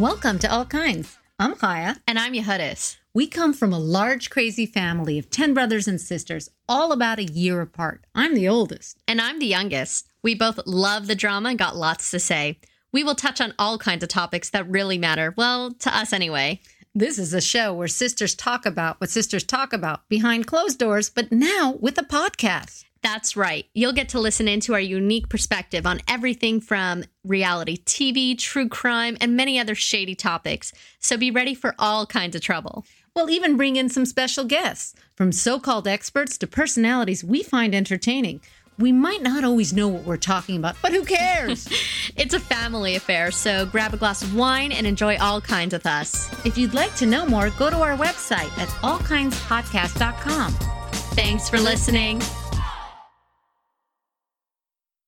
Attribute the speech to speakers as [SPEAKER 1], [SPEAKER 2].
[SPEAKER 1] Welcome to All Kinds. I'm Chaya.
[SPEAKER 2] And I'm Yehudis.
[SPEAKER 1] We come from a large, crazy family of 10 brothers and sisters, all about a year apart. I'm the oldest.
[SPEAKER 2] And I'm the youngest. We both love the drama and got lots to say. We will touch on all kinds of topics that really matter. Well, to us anyway.
[SPEAKER 1] This is a show where sisters talk about what sisters talk about behind closed doors, but now with a podcast.
[SPEAKER 2] That's right. You'll get to listen into our unique perspective on everything from reality TV, true crime, and many other shady topics. So be ready for all kinds of trouble.
[SPEAKER 1] We'll even bring in some special guests, from so called experts to personalities we find entertaining. We might not always know what we're talking about, but who cares?
[SPEAKER 2] it's a family affair, so grab a glass of wine and enjoy all kinds with us.
[SPEAKER 1] If you'd like to know more, go to our website at allkindspodcast.com.
[SPEAKER 2] Thanks for listening.